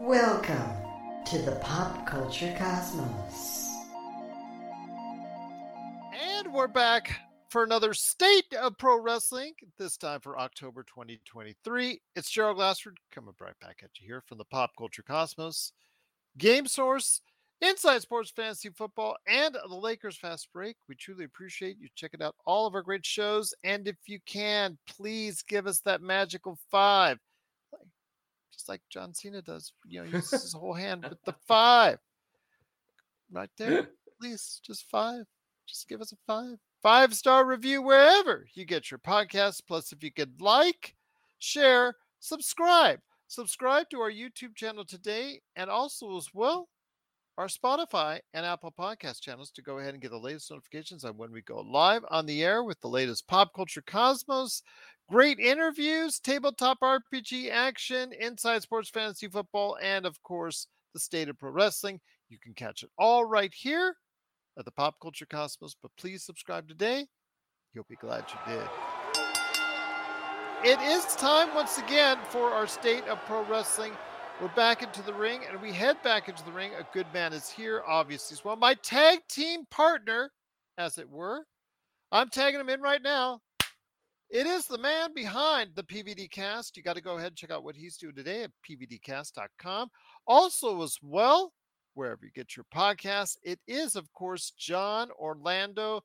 Welcome to the Pop Culture Cosmos. And we're back for another State of Pro Wrestling, this time for October 2023. It's Gerald Glassford coming right back at you here from the Pop Culture Cosmos, Game Source, Inside Sports Fantasy Football, and the Lakers Fast Break. We truly appreciate you checking out all of our great shows. And if you can, please give us that magical five just like John Cena does. You know, he uses his whole hand with the five. Right there. Please, just five. Just give us a five. Five star review wherever you get your podcast. Plus, if you could like, share, subscribe. Subscribe to our YouTube channel today and also as well our Spotify and Apple podcast channels to go ahead and get the latest notifications on when we go live on the air with the latest pop culture cosmos, great interviews, tabletop RPG action, inside sports fantasy football, and of course, the state of pro wrestling. You can catch it all right here at the Pop Culture Cosmos, but please subscribe today. You'll be glad you did. It is time once again for our state of pro wrestling. We're back into the ring and we head back into the ring. A good man is here, obviously, as well. My tag team partner, as it were. I'm tagging him in right now. It is the man behind the PVD cast. You got to go ahead and check out what he's doing today at pvdcast.com. Also, as well, wherever you get your podcast, it is, of course, John Orlando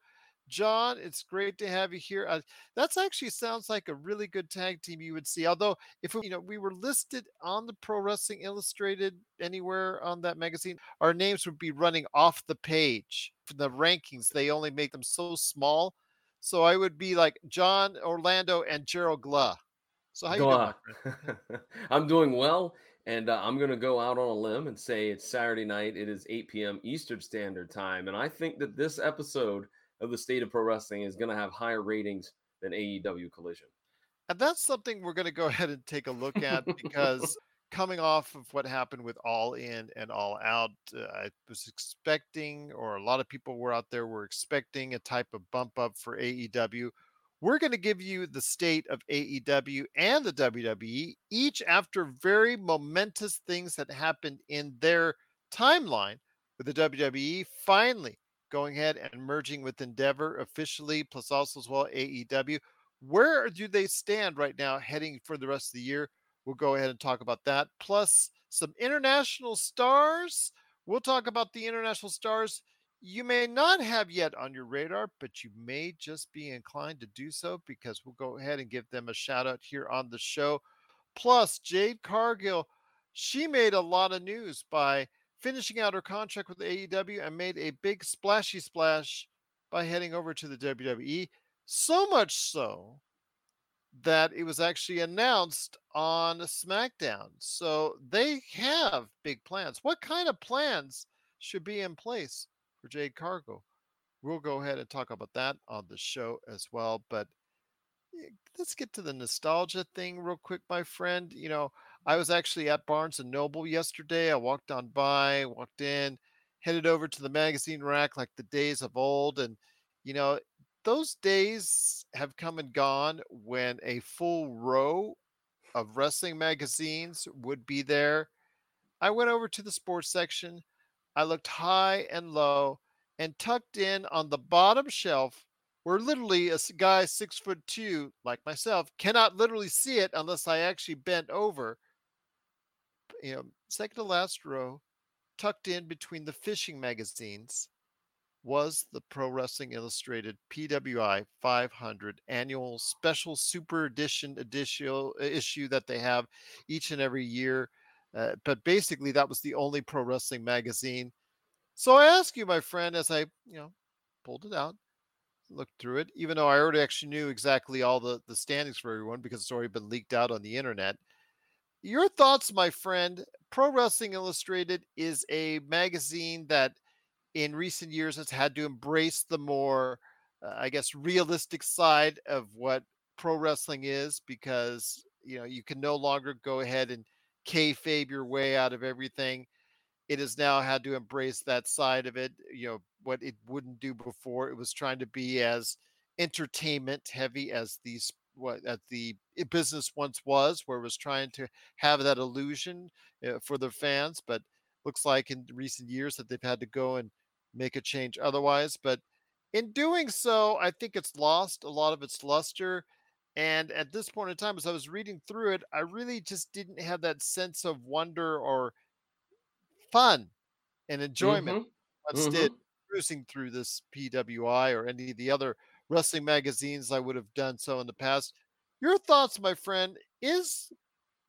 John, it's great to have you here. Uh, that's actually sounds like a really good tag team you would see. Although, if we, you know we were listed on the Pro Wrestling Illustrated anywhere on that magazine, our names would be running off the page. For the rankings, they only make them so small. So I would be like John Orlando and Gerald Glah. So how you doing? I'm doing well, and uh, I'm going to go out on a limb and say it's Saturday night. It is 8 p.m. Eastern Standard Time, and I think that this episode of the state of pro wrestling is going to have higher ratings than AEW Collision. And that's something we're going to go ahead and take a look at because coming off of what happened with All In and All Out, uh, I was expecting, or a lot of people were out there were expecting a type of bump up for AEW. We're going to give you the state of AEW and the WWE, each after very momentous things that happened in their timeline with the WWE finally going ahead and merging with Endeavor officially, plus also as well AEW. Where do they stand right now heading for the rest of the year? We'll go ahead and talk about that. Plus some international stars. We'll talk about the international stars you may not have yet on your radar, but you may just be inclined to do so because we'll go ahead and give them a shout out here on the show. Plus, Jade Cargill, she made a lot of news by finishing out her contract with AEW and made a big splashy splash by heading over to the WWE. So much so that it was actually announced on SmackDown. So they have big plans. What kind of plans should be in place for Jade Cargill? We'll go ahead and talk about that on the show as well. But eh, let's get to the nostalgia thing real quick, my friend. You know, I was actually at Barnes and Noble yesterday. I walked on by, walked in, headed over to the magazine rack like the days of old. And, you know, those days have come and gone when a full row of wrestling magazines would be there. I went over to the sports section. I looked high and low and tucked in on the bottom shelf where literally a guy six foot two like myself cannot literally see it unless I actually bent over you know, second to last row, tucked in between the fishing magazines, was the Pro Wrestling Illustrated PWI 500 annual special super edition edition issue that they have each and every year. Uh, but basically, that was the only pro wrestling magazine. So I ask you, my friend, as I you know pulled it out, looked through it, even though I already actually knew exactly all the the standings for everyone because it's already been leaked out on the internet. Your thoughts, my friend. Pro Wrestling Illustrated is a magazine that in recent years has had to embrace the more, uh, I guess, realistic side of what pro wrestling is because, you know, you can no longer go ahead and kayfabe your way out of everything. It has now had to embrace that side of it, you know, what it wouldn't do before. It was trying to be as entertainment heavy as these what at the business once was, where it was trying to have that illusion uh, for the fans, but looks like in recent years that they've had to go and make a change otherwise. But in doing so, I think it's lost a lot of its luster. And at this point in time, as I was reading through it, I really just didn't have that sense of wonder or fun and enjoyment Mm-hmm. once Mm-hmm. did cruising through this PWI or any of the other wrestling magazines I would have done so in the past. Your thoughts, my friend, is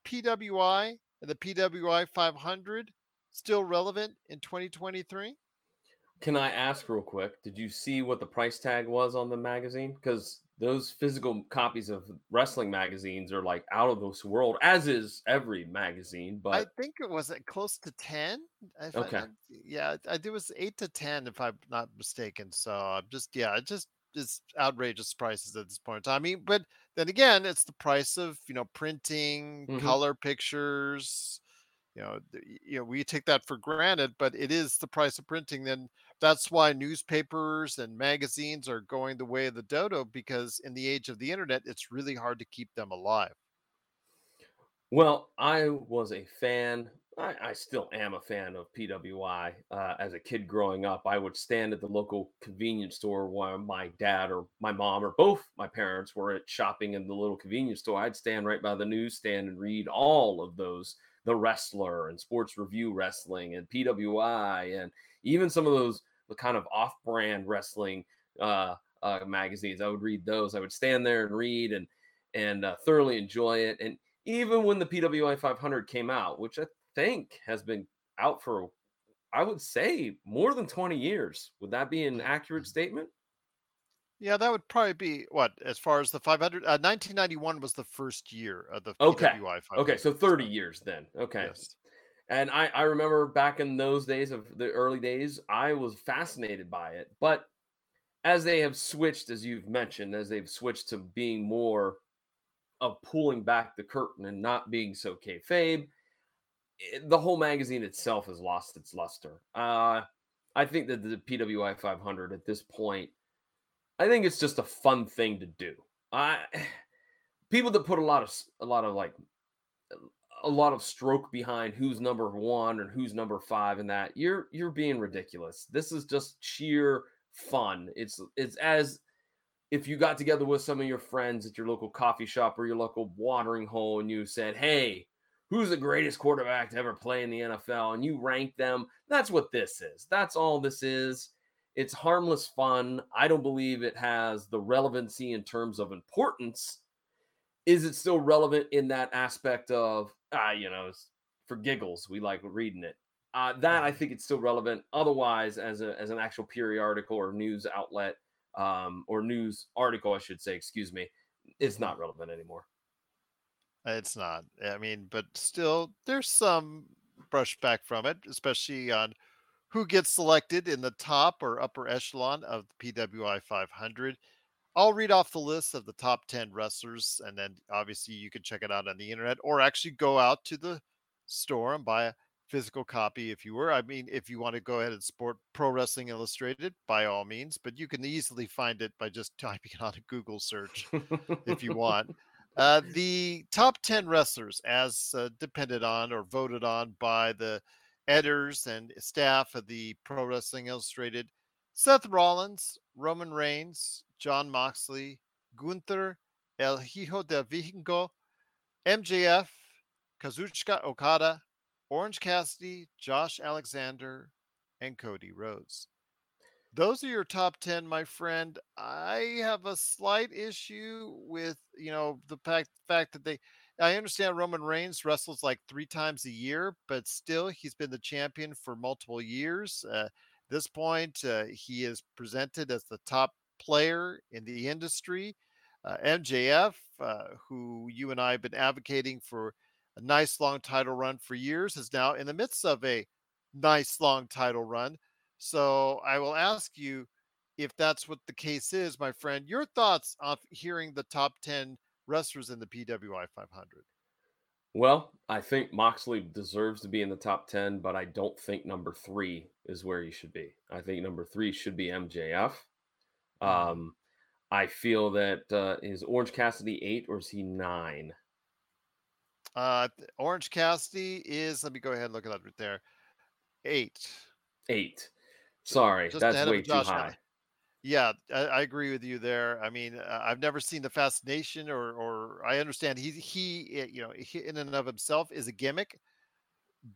PWI and the PWI 500 still relevant in 2023? Can I ask real quick? Did you see what the price tag was on the magazine? Because those physical copies of wrestling magazines are like out of this world, as is every magazine. But I think it was at close to 10. Okay. I- yeah, I, it was 8 to 10 if I'm not mistaken. So I'm just yeah, it just it's outrageous prices at this point in time. I mean, but then again, it's the price of, you know, printing, Mhm. color pictures, you know, you know, we take that for granted, but it is the price of printing. Then that's why newspapers and magazines are going the way of the dodo because in the age of the internet, it's really hard to keep them alive. well, I was a fan. I, I still am a fan of PWI. Uh, as a kid growing up, I would stand at the local convenience store while my dad or my mom or both my parents were at shopping in the little convenience store. I'd stand right by the newsstand and read all of those the wrestler and sports review wrestling and PWI and even some of those the kind of off-brand wrestling uh, uh, magazines. I would read those. I would stand there and read and and uh, thoroughly enjoy it. And even when the PWI 500 came out, which I think has been out for, I would say, more than 20 years. Would that be an accurate statement? Yeah, that would probably be what as far as the 500. Uh, 1991 was the first year of the Okay. PWI 500. Okay, so 30 years then. Okay. Yes. And I, I remember back in those days of the early days, I was fascinated by it. But as they have switched, as you've mentioned, as they've switched to being more of pulling back the curtain and not being so kayfabe, it, the whole magazine itself has lost its luster. Uh, I think that the PWI 500 at this point, I think it's just a fun thing to do. I people that put a lot of a lot of like a lot of stroke behind who's number one and who's number five and that you're you're being ridiculous. This is just sheer fun. It's it's as if you got together with some of your friends at your local coffee shop or your local watering hole and you said, "Hey, who's the greatest quarterback to ever play in the NFL?" and you rank them. That's what this is. That's all this is. It's harmless fun. I don't believe it has the relevancy in terms of importance. Is it still relevant in that aspect of ah, you know, for giggles, we like reading it. Uh, that I think it's still relevant. Otherwise, as a as an actual periodical or news outlet, um, or news article, I should say, excuse me, it's not relevant anymore. It's not. I mean, but still, there's some brushback from it, especially on who gets selected in the top or upper echelon of the PWI 500. I'll read off the list of the top 10 wrestlers, and then obviously you can check it out on the internet or actually go out to the store and buy a physical copy if you were. I mean, if you want to go ahead and support Pro Wrestling Illustrated, by all means, but you can easily find it by just typing on a Google search if you want. Uh, the top 10 wrestlers, as uh, depended on or voted on by the editors and staff of the Pro Wrestling Illustrated Seth Rollins, Roman Reigns, Jon Moxley, Gunther, El Hijo del Vikingo, MJF, Kazuchika Okada, Orange Cassidy, Josh Alexander, and Cody Rhodes. Those are your top 10, my friend. I have a slight issue with, you know, the fact, fact that they, I understand Roman Reigns wrestles like three times a year, but still he's been the champion for multiple years. Uh, this point, uh, he is presented as the top player in the industry. Uh, MJF, uh, who you and I have been advocating for a nice long title run for years, is now in the midst of a nice long title run. So I will ask you if that's what the case is, my friend. Your thoughts on hearing the top 10 wrestlers in the PWI 500. Well, I think Moxley deserves to be in the top 10, but I don't think number three is where he should be. I think number three should be MJF. Um, I feel that uh, is Orange Cassidy eight or is he nine? Uh, Orange Cassidy is. Let me go ahead and look it up right there. Eight. Eight. Sorry, Just that's way too high. Allen. Yeah, I, I agree with you there. I mean, uh, I've never seen the fascination, or or I understand he he uh, you know he, in and of himself is a gimmick,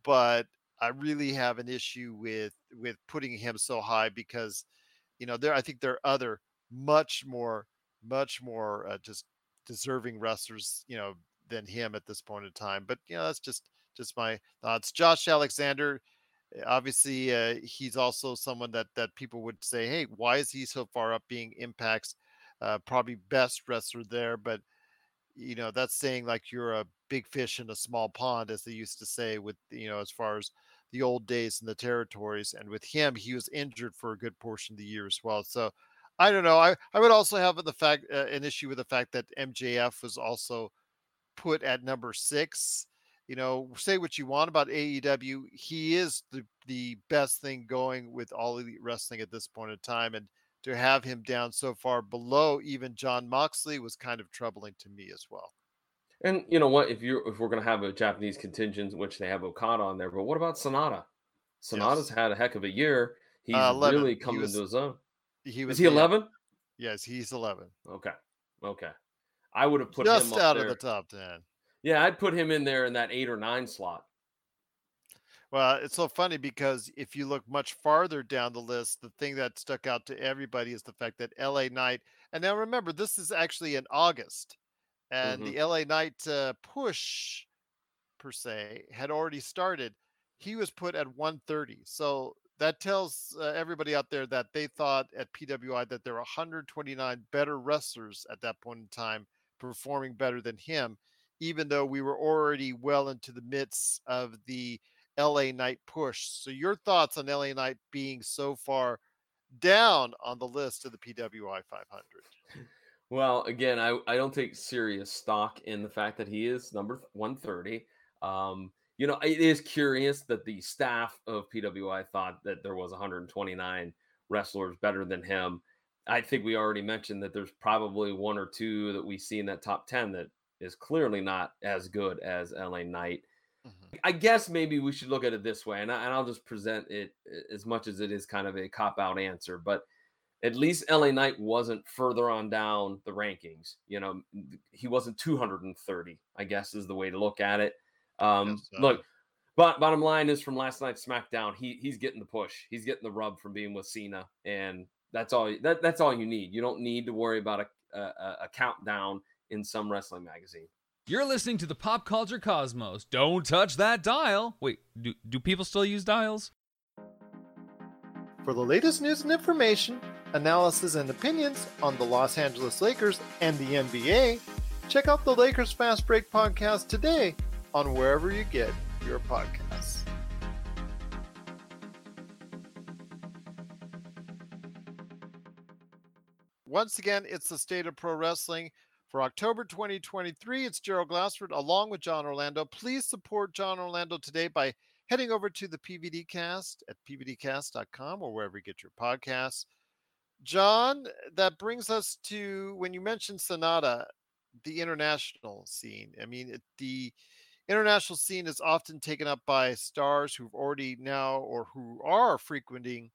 but I really have an issue with with putting him so high because you know there I think there are other much more much more uh, just deserving wrestlers you know than him at this point in time. But you know that's just just my thoughts. Josh Alexander uh, obviously uh, he's also someone that that people would say hey why is he so far up being impacts uh, probably best wrestler there but you know that's saying like you're a big fish in a small pond as they used to say with you know as far as the old days in the territories and with him he was injured for a good portion of the year as well so i don't know i, I would also have the fact uh, an issue with the fact that mjf was also put at number six you know, say what you want about AEW, he is the the best thing going with all elite wrestling at this point in time, and to have him down so far below even Jon Moxley was kind of troubling to me as well. And you know what? If you're if we're gonna have a Japanese contingent, which they have Okada on there, but what about Sanada? Sanada's Yes. had a heck of a year. He's Uh, 11. really He was- into his own. He Is was he eleven? Yes, he's eleven, Okay, okay. I would have put just out there. of the top ten. Yeah, I'd put him in there in that eight or nine slot. Well, it's so funny because if you look much farther down the list, the thing that stuck out to everybody is the fact that LA Knight, and now remember, this is actually in August, and Mhm. the LA Knight uh, push per se had already started. He was put at 130. So that tells uh, everybody out there that they thought at PWI that there were 129 better wrestlers at that point in time performing better than him, even though we were already well into the midst of the LA Knight push. So your thoughts on LA Knight being so far down on the list of the PWI 500? Well, again, I, I don't take serious stock in the fact that he is number 130. Um, you know, it is curious that the staff of PWI thought that there was 129 wrestlers better than him. I think we already mentioned that there's probably one or two that we see in that top 10 that is clearly not as good as LA Knight. Mhm. I guess maybe we should look at it this way, and, I, and I'll just present it as much as it is kind of a cop out answer, but at least LA Knight wasn't further on down the rankings. You know, he wasn't 230, I guess is the way to look at it. Um, Yes, uh, look, but bottom line is from last night's SmackDown, he he's getting the push. He's getting the rub from being with Cena, and that's all. That, that's all you need. You don't need to worry about a, a, a countdown in some wrestling magazine. You're listening to the Pop Culture Cosmos. Don't touch that dial. Wait, do, do people still use dials? For the latest news and information, analysis and opinions on the Los Angeles Lakers and the NBA, check out the Lakers Fast Break podcast today on wherever you get your podcasts. Once again, it's the state of pro wrestling. For October 2023, it's Gerald Glassford along with John Orlando. Please support John Orlando today by heading over to the PVD cast at pvdcast.com or wherever you get your podcasts. John, that brings us to when you mentioned Sanada, the international scene. I mean, it, the international scene is often taken up by stars who've already now or who are frequenting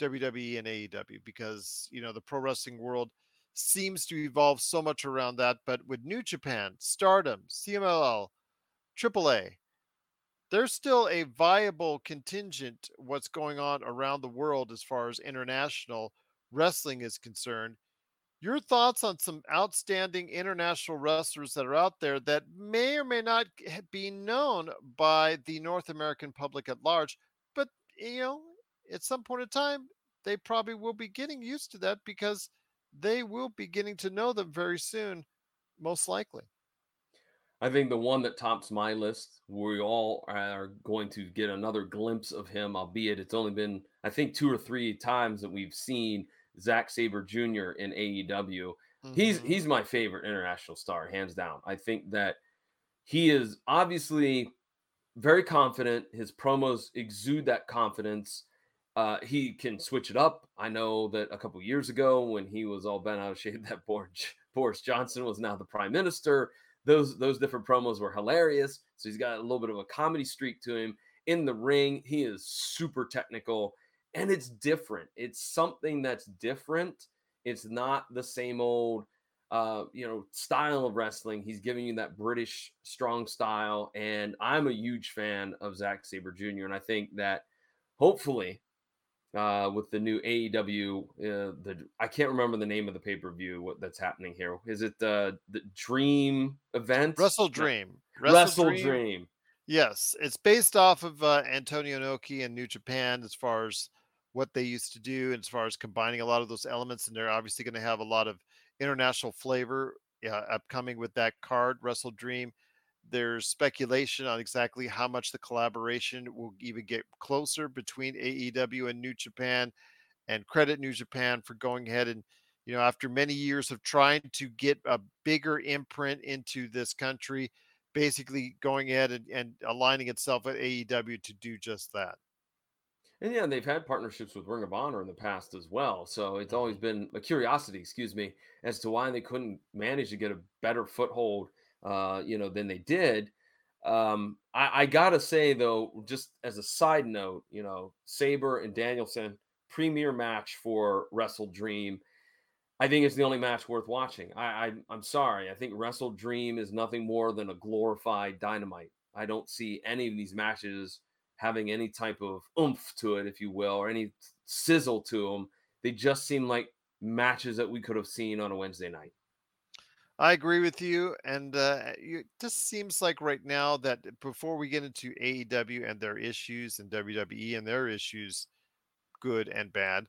WWE and AEW because, you know, the pro wrestling world seems to evolve so much around that. But with New Japan, Stardom, CMLL, AAA, there's still a viable contingent what's going on around the world as far as international wrestling is concerned. Your thoughts on some outstanding international wrestlers that are out there that may or may not be known by the North American public at large, but you know, at some point in time, they probably will be getting used to that because they will be getting to know them very soon, most likely. I think the one that tops my list, we all are going to get another glimpse of him, albeit it's only been, I think, two or three times that we've seen Zack Sabre Jr. in AEW. He's Mhm. he's my favorite international star, hands down. I think that he is obviously very confident. His promos exude that confidence. Uh, he can switch it up. I know that a couple years ago, when he was all bent out of shape, that Boris, Boris Johnson was now the prime minister. Those those different promos were hilarious. So he's got a little bit of a comedy streak to him in the ring. He is super technical, and it's different. It's something that's different. It's not the same old uh, you know, style of wrestling. He's giving you that British strong style, and I'm a huge fan of Zack Sabre Jr. And I think that hopefully, uh, with the new AEW, uh, the I can't remember the name of the pay per view what that's happening here. Is it the the Dream event? Wrestle Dream. Wrestle, Wrestle Dream. Dream. Yes, it's based off of uh, Antonio Inoki and New Japan as far as what they used to do, as far as combining a lot of those elements. And they're obviously going to have a lot of international flavor uh, upcoming with that card, Wrestle Dream. There's speculation on exactly how much the collaboration will even get closer between AEW and New Japan. And credit New Japan for going ahead and, you know, after many years of trying to get a bigger imprint into this country, basically going ahead and, and aligning itself with AEW to do just that. And yeah, they've had partnerships with Ring of Honor in the past as well. So it's always mm-hmm. been a curiosity, excuse me, as to why they couldn't manage to get a better foothold, uh, you know, than they did. Um, I, I gotta say though, just as a side note, you know, Sabre and Danielson premier match for Wrestle Dream. I think it's the only match worth watching. I, I I'm sorry. I think Wrestle Dream is nothing more than a glorified dynamite. I don't see any of these matches having any type of oomph to it, if you will, or any sizzle to them. They just seem like matches that we could have seen on a Wednesday night. I agree with you, and uh, it just seems like right now that before we get into AEW and their issues and WWE and their issues, good and bad,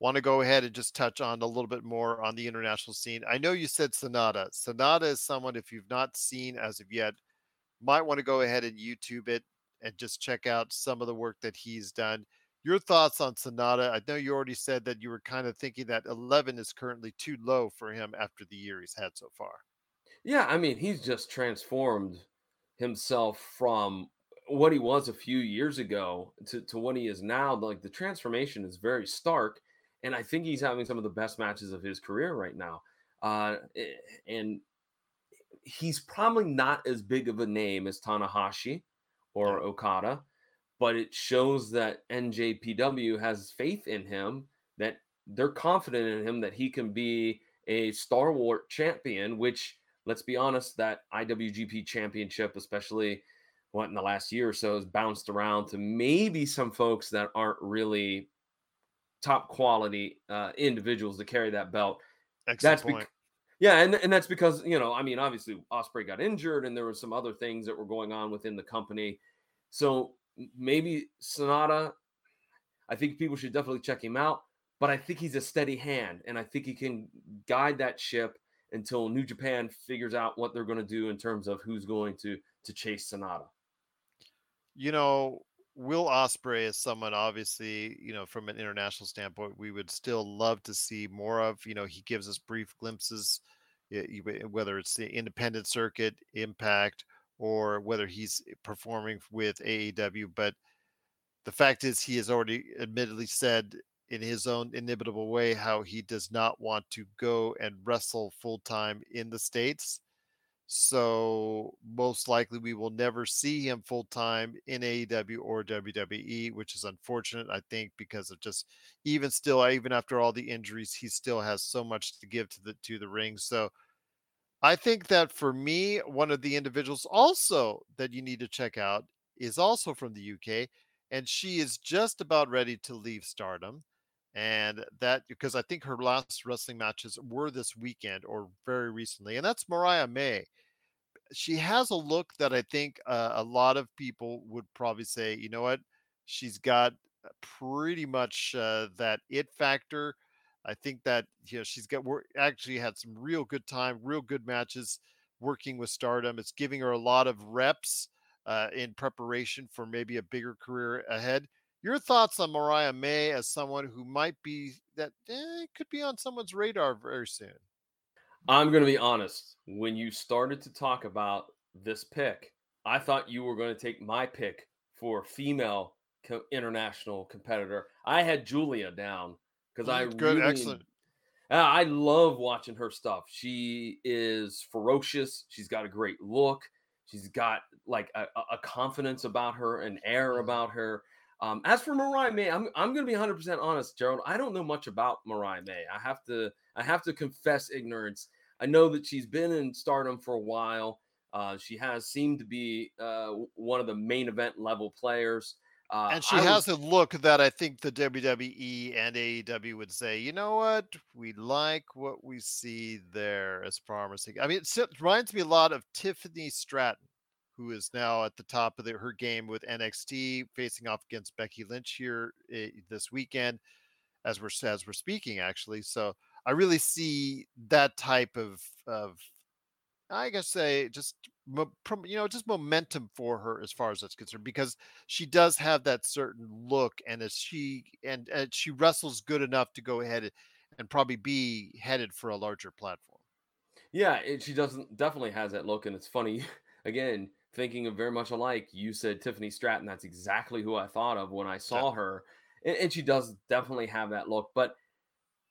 want to go ahead and just touch on a little bit more on the international scene. I know you said Sanada. Sanada is someone if you've not seen as of yet, might want to go ahead and YouTube it and just check out some of the work that he's done. Your thoughts on Sanada? I know you already said that you were kind of thinking that 11 is currently too low for him after the year he's had so far. Yeah, I mean, he's just transformed himself from what he was a few years ago to, to what he is now. Like the transformation is very stark. And I think he's having some of the best matches of his career right now. Uh, and he's probably not as big of a name as Tanahashi or Okada, but it shows that NJPW has faith in him, that they're confident in him that he can be a Star Wars champion, which let's be honest, that IWGP championship, especially what in the last year or so, has bounced around to maybe some folks that aren't really top quality uh, individuals to carry that belt. Excellent that's point. Be- yeah, and, and that's because, you know, I mean, obviously Ospreay got injured and there were some other things that were going on within the company. So maybe Sanada, I think people should definitely check him out. But I think he's a steady hand, and I think he can guide that ship until New Japan figures out what they're going to do in terms of who's going to to chase Sanada. You know, Will Ospreay is someone obviously, you know, from an international standpoint, we would still love to see more of. You know, he gives us brief glimpses, eh, whether it's the independent circuit, Impact, or whether he's eh, performing with AEW. But the fact is, he has already admittedly said in his own inimitable way how he does not want to go and wrestle full time in the States. So most likely we will never see him full time in AEW or WWE, which is unfortunate, I think, because of just even still, even after all the injuries, he still has so much to give to the to the ring. So I think that for me, one of the individuals also that you need to check out is also from the UK, and she is just about ready to leave stardom. And that because I think her last wrestling matches were this weekend or very recently, and that's Mariah May. She has a look that I think uh, a lot of people would probably say, you know what, she's got pretty much uh, that it factor I think that you know she's got we're actually had some real good time, real good matches working with Stardom. It's giving her a lot of reps uh, in preparation for maybe a bigger career ahead. Your thoughts on Mariah May as someone who might be that eh, could be on someone's radar very soon? I'm going to be honest. When you started to talk about this pick, I thought you were going to take my pick for female co- international competitor. I had Julia down because I Mm, good, really, excellent. I love watching her stuff. She is ferocious. She's got a great look. She's got like a, a- confidence about her, an air Mhm. about her. Um, as for Mariah May, I'm I'm gonna be 100 percent honest, Gerald. I don't know much about Mariah May. I have to I have to confess ignorance. I know that she's been in Stardom for a while. Uh, she has seemed to be uh, one of the main event level players. Uh, and she I has was- a look that I think the WWE and AEW would say, you know what, we like what we see there as promising. I mean, it reminds me a lot of Tiffany Stratton, who is now at the top of the, her game with NXT, facing off against Becky Lynch here eh, this weekend, as we're as we're speaking, actually. So I really see that type of of I guess say just you know just momentum for her as far as that's concerned because she does have that certain look and as she and, and she wrestles good enough to go ahead and, and probably be headed for a larger platform. Yeah, it, she doesn't definitely has that look, and it's funny. Again, thinking of very much alike. You said Tiffany Stratton. That's exactly who I thought of when I saw her, and, and she does definitely have that look. But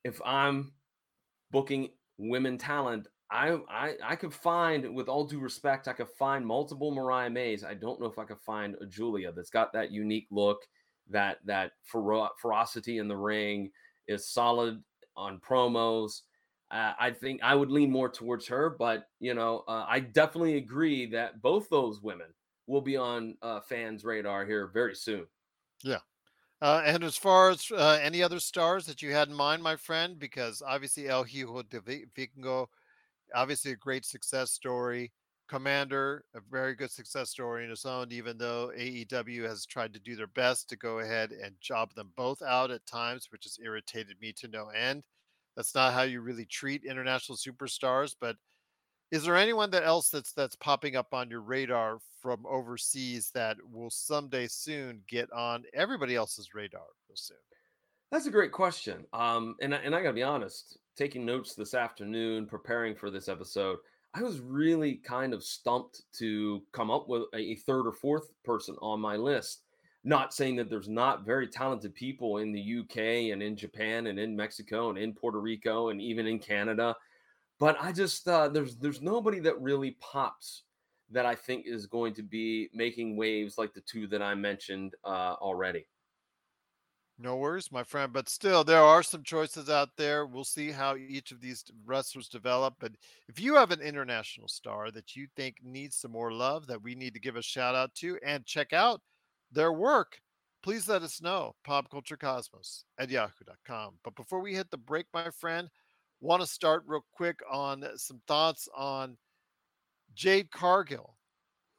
if I'm booking women talent, I I I could find, with all due respect, I could find multiple Mariah Mays. I don't know if I could find a Julia that's got that unique look, that that fero- ferocity in the ring is solid on promos. Uh, I think I would lean more towards her, but you know, uh, I definitely agree that both those women will be on uh, fans' radar here very soon. Yeah. Uh, and as far as uh, any other stars that you had in mind, my friend, because obviously El Hijo de Vi- Vikingo, obviously a great success story. Komander, a very good success story in its own, even though AEW has tried to do their best to go ahead and job them both out at times, which has irritated me to no end. That's not how you really treat international superstars. But is there anyone that else that's that's popping up on your radar from overseas that will someday soon get on everybody else's radar real soon? That's a great question. Um, and I, and I gotta be honest, taking notes this afternoon, preparing for this episode, I was really kind of stumped to come up with a third or fourth person on my list. Not saying that there's not very talented people in the UK and in Japan and in Mexico and in Puerto Rico and even in Canada, but I just uh, there's there's nobody that really pops that I think is going to be making waves like the two that I mentioned uh, already. No worries, my friend. But still, there are some choices out there. We'll see how each of these wrestlers develop. But if you have an international star that you think needs some more love, that we need to give a shout out to and check out their work, please let us know. Popculturecosmos at yahoo.com. But before we hit the break, my friend, want to start real quick on some thoughts on Jade Cargill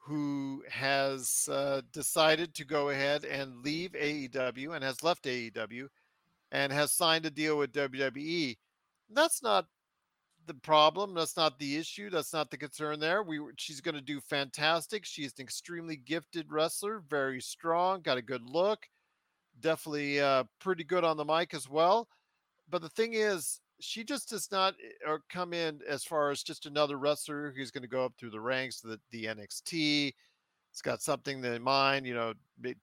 who has uh, decided to go ahead and leave AEW and has left AEW and has signed a deal with WWE. That's not the problem. That's not the issue. That's not the concern there. We she's going to do fantastic. She's an extremely gifted wrestler, very strong, got a good look, definitely uh, pretty good on the mic as well. But the thing is, she just does not eh, or come in as far as just another wrestler who's going to go up through the ranks of the, the NXT. It's got something in mind, you know,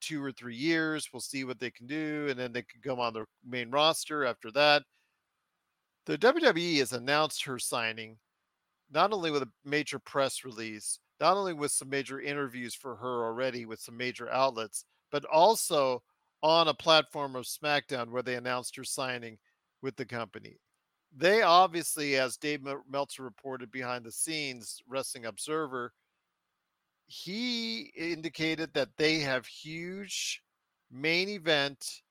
two or three years. We'll see what they can do, and then they can come on the main roster after that. The WWE has announced her signing, not only with a major press release, not only with some major interviews for her already with some major outlets, but also on a platform of SmackDown where they announced her signing with the company. They obviously, as Dave Mel- Meltzer reported behind the scenes, Wrestling Observer, he indicated that they have huge main event,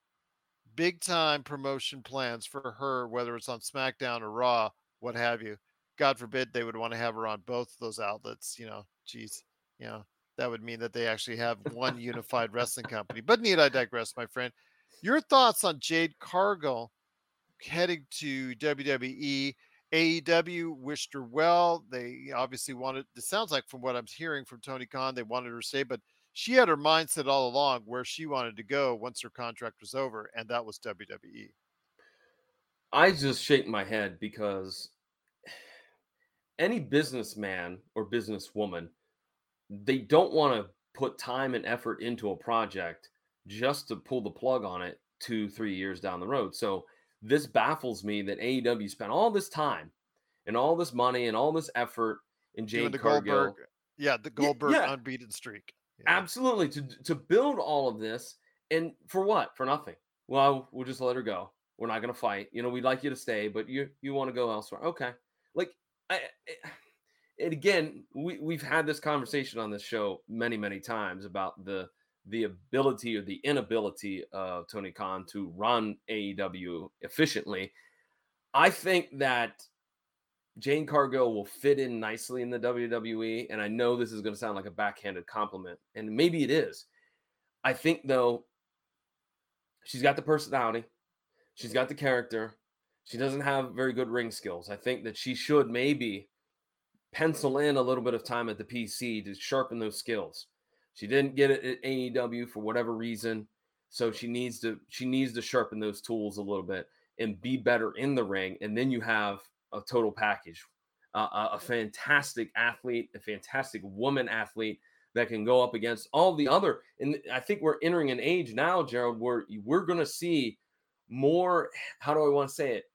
big time promotion plans for her, whether it's on SmackDown or Raw, what have you. God forbid they would want to have her on both of those outlets. You know, geez, you know, that would mean that they actually have one unified wrestling company. But need I digress, my friend. Your thoughts on Jade Cargill heading to WWE. AEW wished her well. They obviously wanted, it sounds like from what I'm hearing from Tony Khan, they wanted her to stay, but she had her mindset all along where she wanted to go once her contract was over, and that was. WWE. I just shake my head because any businessman or businesswoman, they don't want to put time and effort into a project just to pull the plug on it two, three years down the road. So this baffles me that AEW spent all this time and all this money and all this effort in Jade the Cargill. Goldberg, yeah, the Yeah, Goldberg yeah. unbeaten streak. Absolutely to to build all of this and for what? For nothing. Well, we'll just let her go. We're not going to fight. You know, we'd like you to stay, but you you want to go elsewhere. Okay. Like I I- and again, we we've had this conversation on this show many many times about the the ability or the inability of Tony Khan to run AEW efficiently. I think that Jade Cargill will fit in nicely in the WWE. And I know this is going to sound like a backhanded compliment, and maybe it is. I think, though, she's got the personality, she's got the character, she doesn't have very good ring skills. I think that she should maybe pencil in a little bit of time at the PC to sharpen those skills. She didn't get it at AEW for whatever reason, so she needs to she needs to sharpen those tools a little bit and be better in the ring. And then you have a total package, uh, a- a fantastic athlete, a fantastic woman athlete that can go up against all the other. And I think we're entering an age now, Gerald, where we're going to see more. How do I want to say it?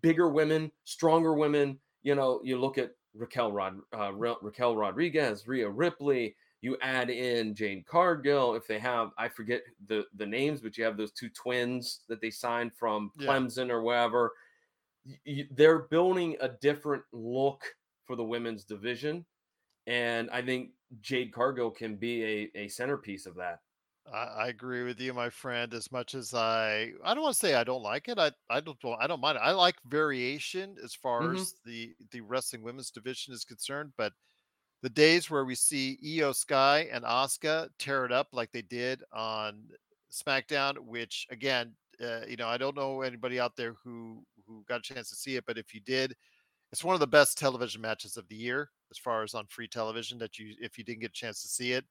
Bigger women, stronger women. You know, you look at Raquel Rod, uh, Ra- Raquel Rodriguez, Rhea Ripley. You add in Jade Cargill. If they have, I forget the the names, but you have those two twins that they signed from Yeah. Clemson or wherever. They're building a different look for the women's division, and I think Jade Cargill can be a, a centerpiece of that. I, I agree with you, my friend. As much as I, I don't want to say I don't like it. I, I don't, I don't mind it. I like variation as far Mhm. as the the wrestling women's division is concerned. But the days where we see Iyo Sky and Asuka tear it up like they did on SmackDown, which again, uh, you know, I don't know anybody out there who who got a chance to see it, but if you did, it's one of the best television matches of the year as far as on free television that you if you didn't get a chance to see it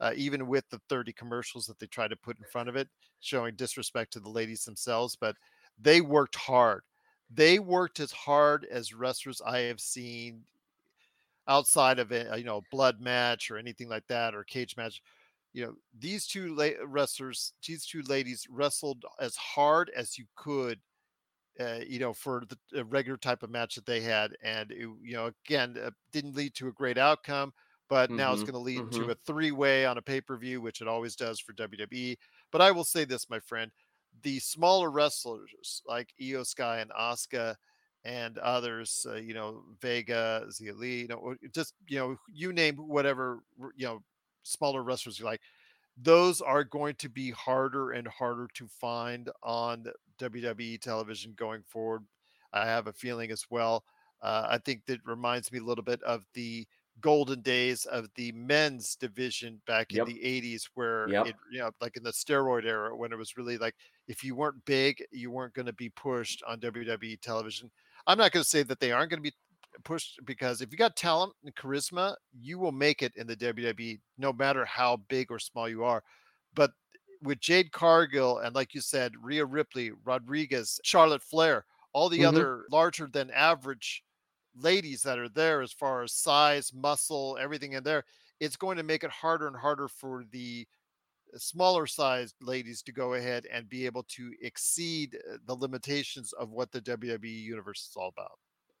uh, even with the 30 commercials that they try to put in front of it showing disrespect to the ladies themselves but they worked hard. They worked as hard as wrestlers i have seen outside of a you know blood match or anything like that or cage match. You know these two la- wrestlers these two ladies wrestled as hard as you could uh, you know, for the regular type of match that they had, and it, you know, again, uh, didn't lead to a great outcome. But now it's Mhm, going to lead mhm. to a three-way on a pay-per-view, which it always does for WWE. But I will say this, my friend: the smaller wrestlers like Iyo Sky and Asuka and others, uh, you know, Vega, Xia Li, you know, just you know, you name whatever you know, smaller wrestlers you like those are going to be harder and harder to find on WWE television going forward. I have a feeling as well. Uh, I think that reminds me a little bit of the golden days of the men's division back Yep. in the 80s, where Yep. it, you know, like in the steroid era, when it was really like if you weren't big, you weren't going to be pushed on WWE television. I'm not going to say that they aren't going to be pushed because if you got talent and charisma, you will make it in the WWE no matter how big or small you are. But with Jade Cargill and like you said, Rhea Ripley, Rodriguez, Charlotte Flair, all the Mhm. other larger than average ladies that are there as far as size, muscle, everything in there, it's going to make it harder and harder for the smaller sized ladies to go ahead and be able to exceed uh, the limitations of what the WWE universe is all about.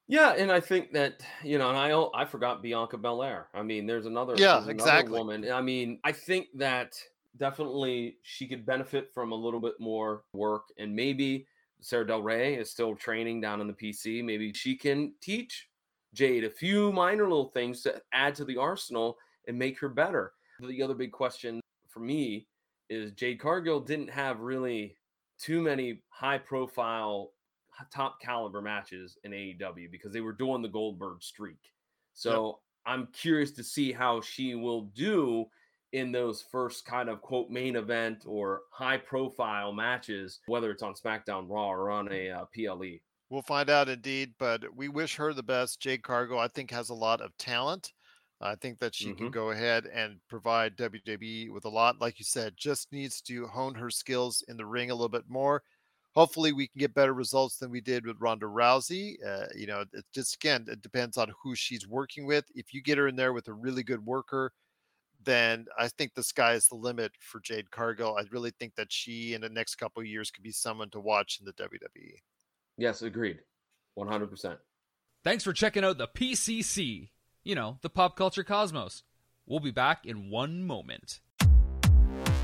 Yeah, and I think that you know, and I I forgot Bianca Belair. I mean, there's another Yeah, there's another exactly. woman. I mean, I think that definitely she could benefit from a little bit more work, and maybe Sara Del Rey is still training down in the PC. Maybe she can teach Jade a few minor little things to add to the arsenal and make her better. The other big question for me is Jade Cargill didn't have really too many high profile top caliber matches in AEW because they were doing the Goldberg streak. So I'm curious to see how she will do in those first kind of quote main event or high profile matches, whether it's on SmackDown Raw or on a uh, PLE. We'll find out indeed, but we wish her the best. Jade Cargill, I think, has a lot of talent. I think that she can Mhm. go ahead and provide WWE with a lot. Like you said, just needs to hone her skills in the ring a little bit more. Hopefully, we can get better results than we did with Ronda Rousey. Uh, you know, it just again, it depends on who she's working with. If you get her in there with a really good worker, then I think the sky is the limit for Jade Cargill. I really think that she in the next couple of years could be someone to watch in the WWE. Yes, agreed. 100%. Thanks for checking out the PCC, you know, the pop culture cosmos. We'll be back in one moment.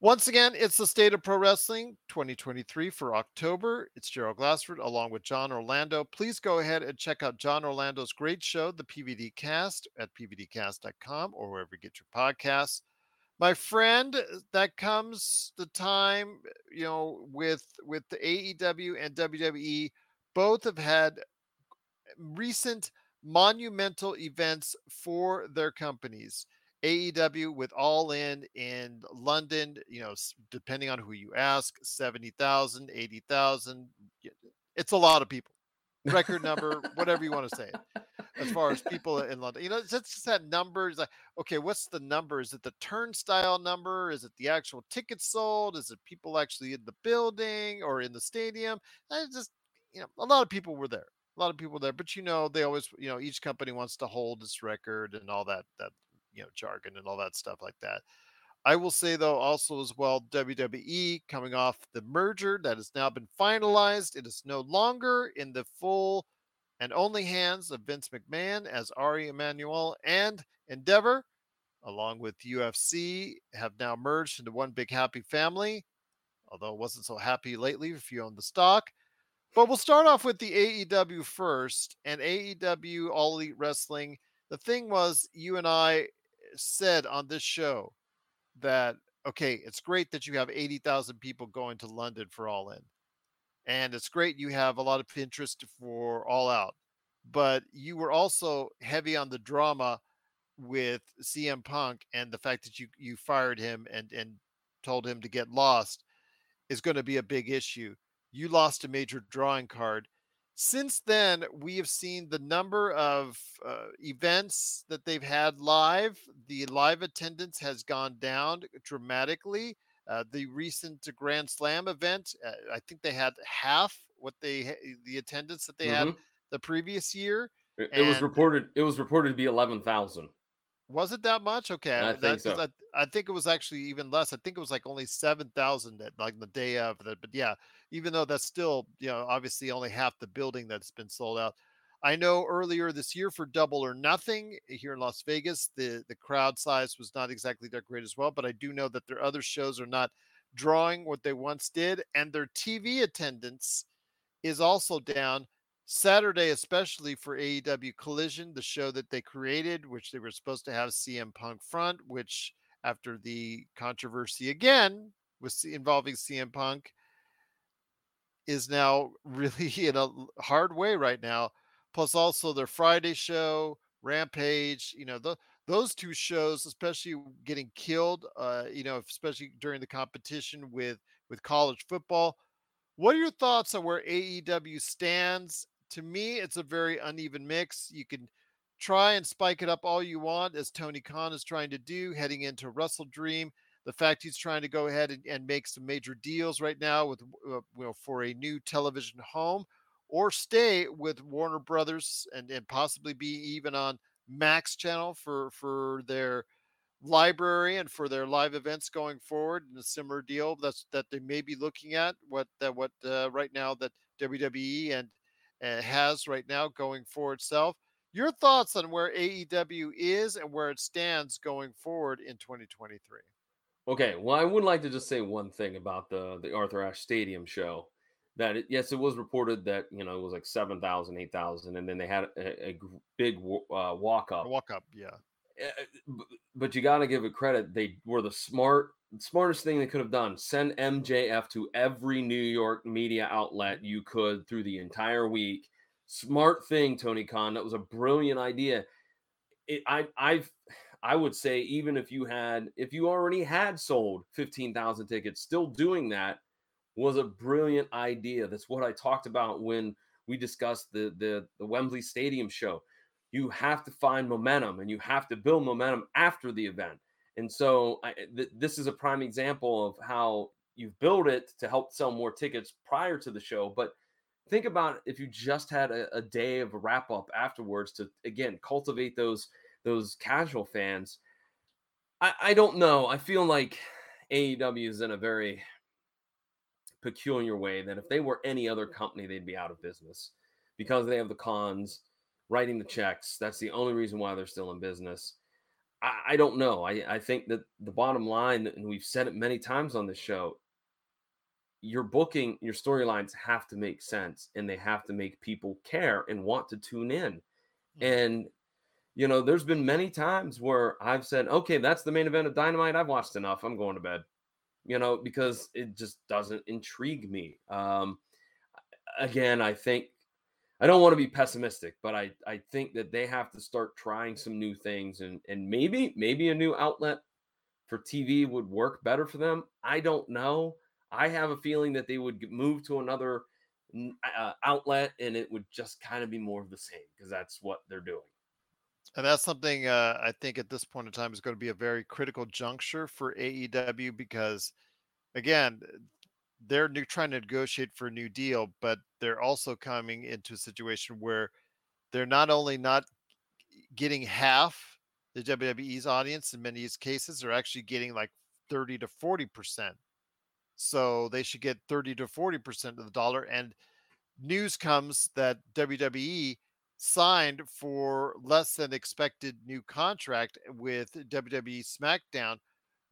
Once again, it's the State of Pro Wrestling 2023 for October. It's Gerald Glassford along with John Orlando. Please go ahead and check out John Orlando's great show, The PVD Cast, at pvdcast.com or wherever you get your podcasts. My friend, uh, that comes the time, you know, with with the AEW and WWE, both have had recent monumental events for their companies. AEW with All In in London, you know, depending on who you ask, 70,000, 80,000. It's a lot of people. Record number, whatever you want to say, as far as people in London. You know, it's just that number. Is like, okay, what's the number? Is it the turnstile number? Is it the actual tickets sold? Is it people actually in the building or in the stadium? I just, you know, a lot of people were there. A lot of people there, but you know, they always, you know, each company wants to hold its record and all that, that you know jargon and all that stuff like that. I will say though also as well WWE coming off the merger that has now been finalized. It is no longer in the full and only hands of Vince McMahon as Ari Emanuel and Endeavor, along with UFC, have now merged into one big happy family. Although it wasn't so happy lately if you own the stock. But we'll start off with the AEW first and AEW All Elite Wrestling. The thing was, you and I said on this show that okay, it's great that you have 80,000 people going to London for All In. And it's great you have a lot of interest for All Out. But you were also heavy on the drama with CM Punk and the fact that you you fired him and and told him to get lost is going to be a big issue. You lost a major drawing card since then, we have seen the number of uh, events that they've had live. The live attendance has gone down dramatically. Uh, the recent Grand Slam event, uh, I think they had half what they the attendance that they mm-hmm. had the previous year. It, it was reported. It was reported to be eleven thousand. Was it that much? Okay, I think so. I, I, think it was actually even less. I think it was like only seven thousand like the day of that. But yeah, even though that's still you know obviously only half the building that's been sold out. I know earlier this year for Double or Nothing eh, here in Las Vegas, the the crowd size was not exactly that great as well. But I do know that their other shows are not drawing what they once did, and their TV attendance is also down Saturday, especially for AEW Collision, the show that they created, which they were supposed to have CM Punk front, which after the controversy again with involving CM Punk is now really in a hard way right now. Plus, also their Friday show, Rampage, you know, the, those two shows, especially getting killed, uh, you know, especially during the competition with with college football. What are your thoughts on where AEW stands to me, it's a very uneven mix. You can try and spike it up all you want, as Tony Khan is trying to do heading into WrestleDream. The fact he's trying to go ahead and, and make some major deals right now with uh, you know for a new television home, or stay with Warner Brothers and, and possibly be even on Max Channel for for their library and for their live events going forward in a similar deal that's that they may be looking at what that what uh, right now that WWE and has right now going for itself. Your thoughts on where AEW is and where it stands going forward in 2023? Okay, well, I would like to just say one thing about the the Arthur Ashe Stadium show. That it, yes, it was reported that you know it was like 7,000, 8,000, and then they had a, a big uh, walk up. Walk up, yeah. Eh, but you got to give it credit. They were the smart smartest thing they could have done send MJF to every New York media outlet you could through the entire week. Smart thing, Tony Khan. That was a brilliant idea. It, I, I've, I would say even if you had, if you already had sold fifteen thousand tickets, still doing that was a brilliant idea. That's what I talked about when we discussed the the, the Wembley Stadium show. You have to find momentum and you have to build momentum after the event. And so I, eh, th- this is a prime example of how you've built it to help sell more tickets prior to the show. But think about if you just had a, a day of a wrap up afterwards to again cultivate those those casual fans. I, I don't know. I feel like AEW is in a very peculiar way that if they were any other company, they'd be out of business because they have the Khans writing the checks. That's the only reason why they're still in business. I, I don't know. I, I think that the bottom line, and we've said it many times on the show, your booking, your storylines have to make sense and they have to make people care and want to tune in. Mm-hmm. And you know, there's been many times where I've said, okay, that's the main event of Dynamite. I've watched enough. I'm going to bed, you know, because it just doesn't intrigue me. Um, again, I think I don't want to be pessimistic, but I, I think that they have to start trying some new things and, and maybe, maybe a new outlet for TV would work better for them. I don't know. I have a feeling that they would move to another uh, outlet and it would just kind of be more of the same because that's what they're doing. And that's something uh, I think at this point in time is going to be a very critical juncture for AEW because, again, they're new, trying to negotiate for a new deal, but they're also coming into a situation where they're not only not getting half the WWE's audience in many cases, they're actually getting like 30 to 40 percent. So they should get 30 to 40 percent of the dollar. And news comes that WWE signed for less than expected new contract with WWE SmackDown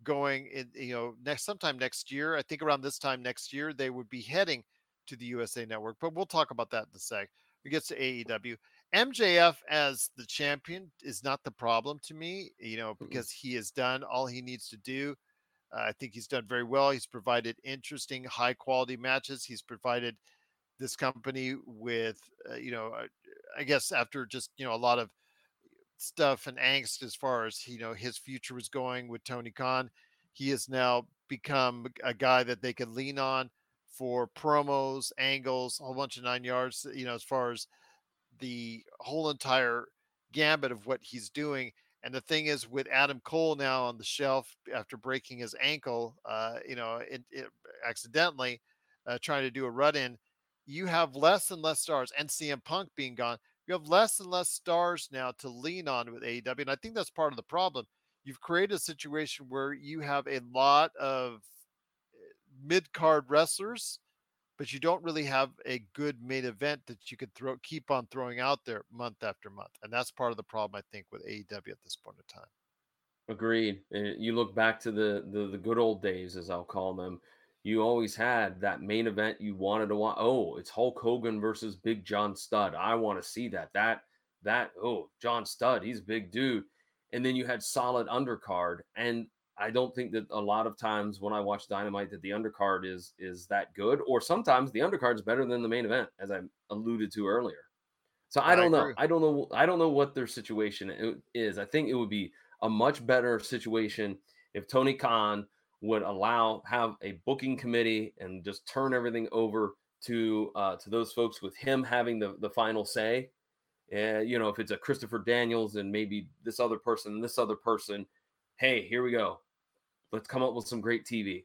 going in you know next sometime next year i think around this time next year they would be heading to the usa network but we'll talk about that in a sec. We get to aew mjf as the champion is not the problem to me you know because he has done all he needs to do. Uh, i think he's done very well. He's provided interesting high quality matches. He's provided this company with uh, you know uh, I guess after just you know a lot of stuff and angst as far as you know his future was going with Tony Khan, he has now become a guy that they can lean on for promos, angles, a whole bunch of nine yards. You know, as far as the whole entire gambit of what he's doing. And the thing is, with Adam Cole now on the shelf after breaking his ankle, uh, you know, it, it accidentally uh, trying to do a run in, you have less and less stars, and CM Punk being gone, you have less and less stars now to lean on with AEW. And I think that's part of the problem. You've created a situation where you have a lot of eh, mid card wrestlers, but you don't really have a good main event that you could throw keep on throwing out there month after month. And that's part of the problem, I think, with AEW at this point in time. Agreed. You look back to the, the the good old days, as I'll call them, you always had that main event you wanted to watch. Oh, it's Hulk Hogan versus Big John Studd. I want to see that. That that oh, John Studd, he's a big dude. And then you had solid undercard. And I don't think that a lot of times when I watch Dynamite that the undercard is is that good, or sometimes the undercard is better than the main event, as I alluded to earlier. So I don't I know. I don't know. I don't know what their situation is. I think it would be a much better situation if Tony Khan would allow have a booking committee and just turn everything over to uh, to those folks with him having the, the final say. And you know, if it's a Christopher Daniels and maybe this other person and this other person, hey, here we go. Let's come up with some great TV,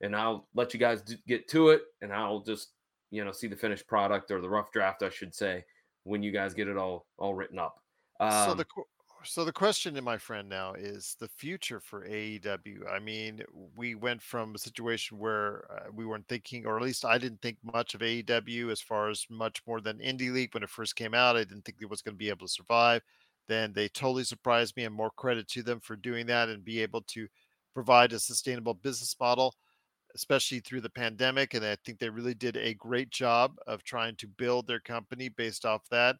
and I'll let you guys get to it, and I'll just you know see the finished product or the rough draft, I should say, when you guys get it all all written up. Um, so the so the question, to my friend, now is the future for AEW. I mean, we went from a situation where uh, we weren't thinking, or at least I didn't think much of AEW as far as much more than Indie League when it first came out. I didn't think it was going to be able to survive. Then they totally surprised me, and more credit to them for doing that and be able to provide a sustainable business model, especially through the pandemic. And I think they really did a great job of trying to build their company based off that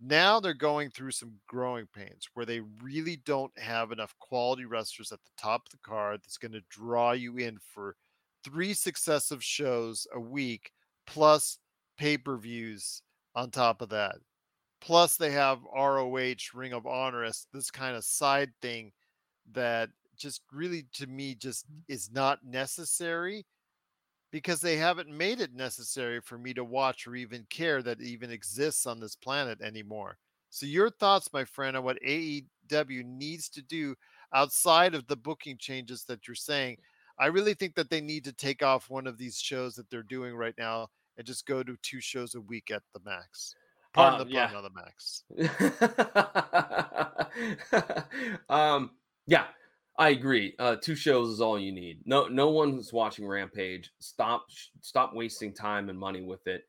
now they're going through some growing pains where they really don't have enough quality wrestlers at the top of the card that's going to draw you in for three successive shows a week plus pay-per-views on top of that. Plus they have roh ring of honor as this kind of side thing that just really to me just mm. is not necessary because they haven't made it necessary for me to watch or even care that it even exists on this planet anymore. So, your thoughts, my friend, on what AEW needs to do outside of the booking changes that you're saying? I really think that they need to take off one of these shows that they're doing right now and just go to two shows a week at the max. Pardon Uh, the yeah. pun on the max. um, yeah, I agree. Uh, two shows is all you need. No, no one's watching Rampage. Stop, stop wasting time and money with it.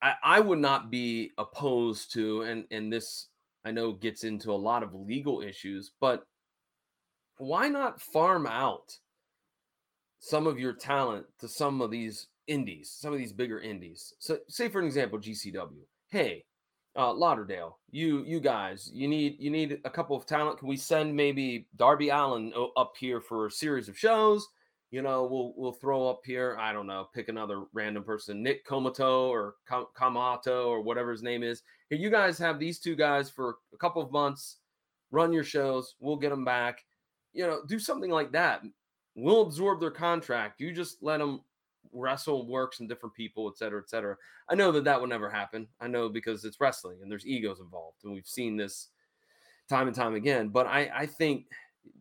I, I would not be opposed to, and and this I know gets into a lot of legal issues, but why not farm out some of your talent to some of these indies, some of these bigger indies? So, say for an example, GCW. Hey, uh, Lauderdale, you you guys, you need you need a couple of talent. Can we send maybe Darby Allin up here for a series of shows? You know, we'll we'll throw up here. I don't know, pick another random person, Nick Komoto or Kam- Kamato or whatever his name is. Here, you guys have these two guys for a couple of months. Run your shows. We'll get them back. You know, do something like that. We'll absorb their contract. You just let them wrestle, works and different people, et cetera, et cetera. I know that that would never happen. I know because it's wrestling and there's egos involved, and we've seen this time and time again. But I, I think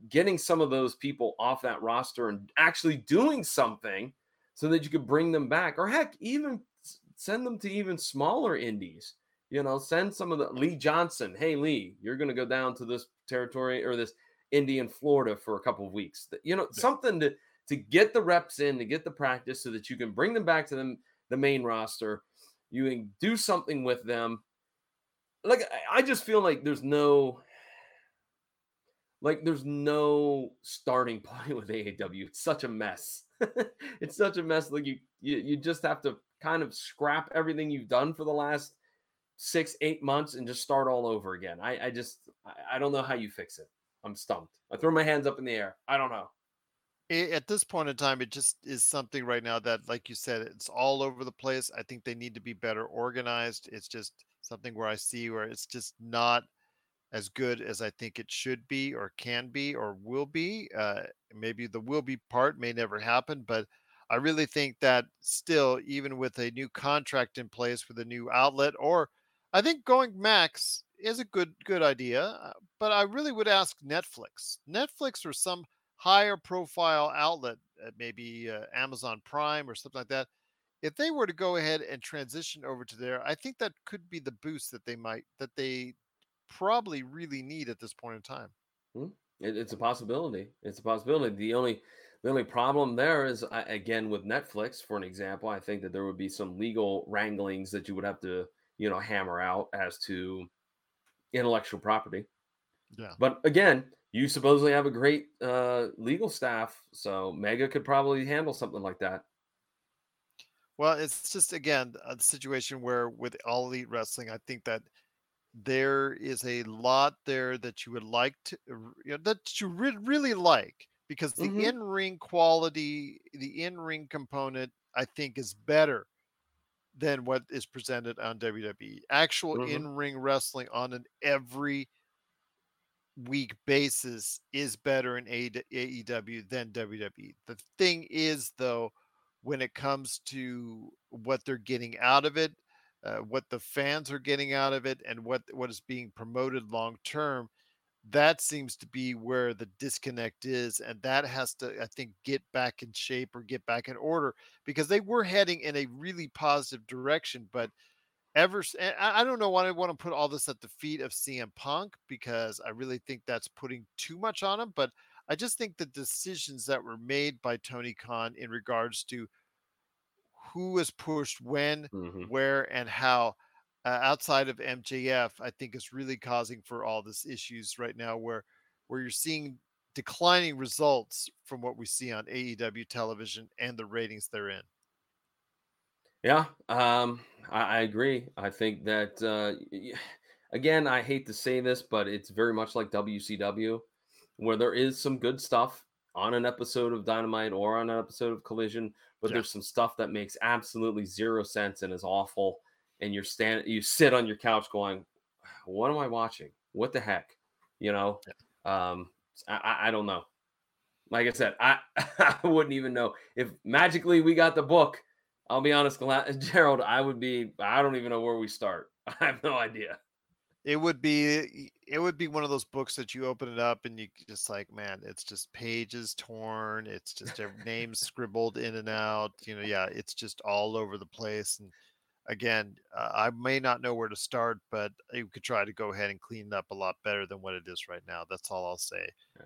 getting some of those people off that roster and actually doing something so that you could bring them back, or heck, even send them to even smaller indies. You know, send some of the Lee Johnson. Hey, Lee, you're going to go down to this territory or this indie in Florida for a couple of weeks. You know, Yeah. something to to get the reps in, to get the practice, so that you can bring them back to them the main roster. You can do something with them. Like I- just feel like there's no like there's no starting point with AEW. It's such a mess. it's such a mess. Like you, you you just have to kind of scrap everything you've done for the last six, eight months and just start all over again. I, I just I, I don't know how you fix it. I'm stumped. I throw my hands up in the air. I don't know. I- at this point in time, it just is something right now that, like you said, it's all over the place. I think they need to be better organized. It's just something where I see where it's just not as good as I think it should be, or can be, or will be. Uh, maybe the will be part may never happen, but I really think that still, even with a new contract in place with a new outlet, or I think going max is a good good idea. uh, But I really would ask Netflix, Netflix or some higher profile outlet, uh, maybe uh, Amazon Prime or something like that, if they were to go ahead and transition over to there, I think that could be the boost that they might that they probably really need at this point in time. It's a possibility. It's a possibility. The only the only problem there is again with Netflix, for an example, I think that there would be some legal wranglings that you would have to you know hammer out as to intellectual property. Yeah. But again, you supposedly have a great uh, legal staff, so Mega could probably handle something like that. Well, it's just again a situation where with all elite wrestling, I think that there is a lot there that you would like to you know, that you re- really like because the Mhm. in-ring quality, the in-ring component, I think is better than what is presented on WWE. Actual Mhm. in-ring wrestling on an every week basis is better in AEW than WWE. The thing is, though, when it comes to what they're getting out of it, uh, what the fans are getting out of it, and what what is being promoted long term, that seems to be where the disconnect is, and that has to, I think, get back in shape or get back in order because they were heading in a really positive direction, but ever and I don't know why I want to put all this at the feet of CM Punk because I really think that's putting too much on him. But I just think the decisions that were made by Tony Khan in regards to who was pushed when, Mhm. where, and how uh, outside of MJF, I think is really causing for all this issues right now where where you're seeing declining results from what we see on AEW television and the ratings they're in. Yeah, um, I, I agree. I think that uh, again, I hate to say this, but it's very much like WCW, where there is some good stuff on an episode of Dynamite or on an episode of Collision, but Yeah. there's some stuff that makes absolutely zero sense and is awful. And you're stand, you sit on your couch going, "What am I watching? What the heck?" You know. Um, I, I- I don't know. like I said, I I wouldn't even know if magically we got the book. I'll be honest, Gerald, I would be. I don't even know where we start. I have no idea. It would be it would be one of those books that you open it up and you just like, man, it's just pages torn. It's just names scribbled in and out. You know, yeah, it's just all over the place. And again, uh, I may not know where to start, but you could try to go ahead and clean it up a lot better than what it is right now. That's all I'll say. Yeah.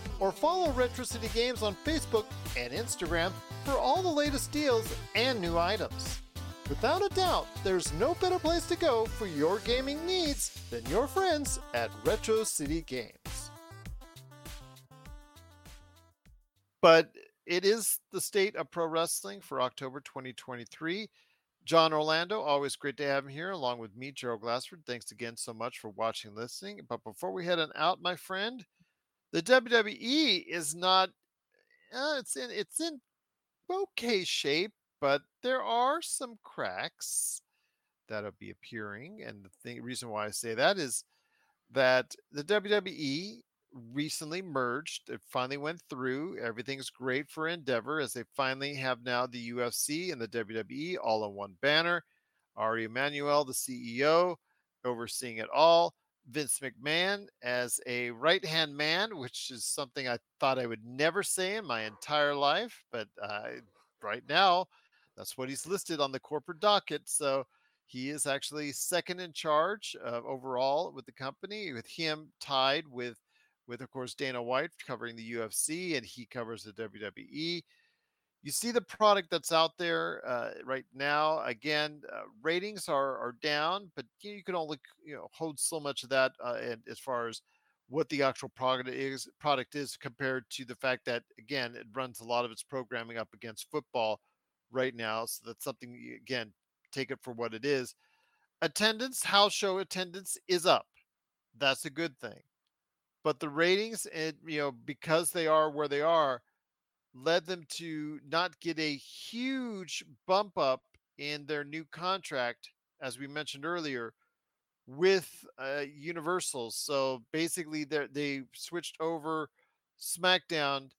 or follow Retro City Games on Facebook and Instagram for all the latest deals and new items. Without a doubt, there's no better place to go for your gaming needs than your friends at Retro City Games. But it is the state of pro wrestling for October 2023. John Orlando, always great to have him here, along with me, Gerald Glassford. Thanks again so much for watching and listening. But before we head on out, my friend, the WWE is not. Uh, it's in it's in okay shape but there are some cracks that'll be appearing. And the thing, reason why I say that is that the WWE recently merged. It finally went through. Everything's great for Endeavor as they finally have now the UFC and the WWE all on one banner. Ari Emanuel, the CEO, overseeing it all. Vince McMahon as a right hand man, which is something I thought I would never say in my entire life. But uh, right now, that's what he's listed on the corporate docket. So he is actually second in charge uh, overall with the company, with him tied with, with of course Dana White covering the UFC, and he covers the WWE. You see the product that's out there uh, right now. Again, uh, ratings are are down, but you, can only you know hold so much of that, uh, and as far as what the actual product is product is compared to the fact that again it runs a lot of its programming up against football right now. So that's something, again, take it for what it is. Attendance, house show attendance is up. That's a good thing. But the ratings, and you know, because they are where they are, led them to not get a huge bump up in their new contract, as we mentioned earlier, with uh, Universal. So basically, they they switched over SmackDown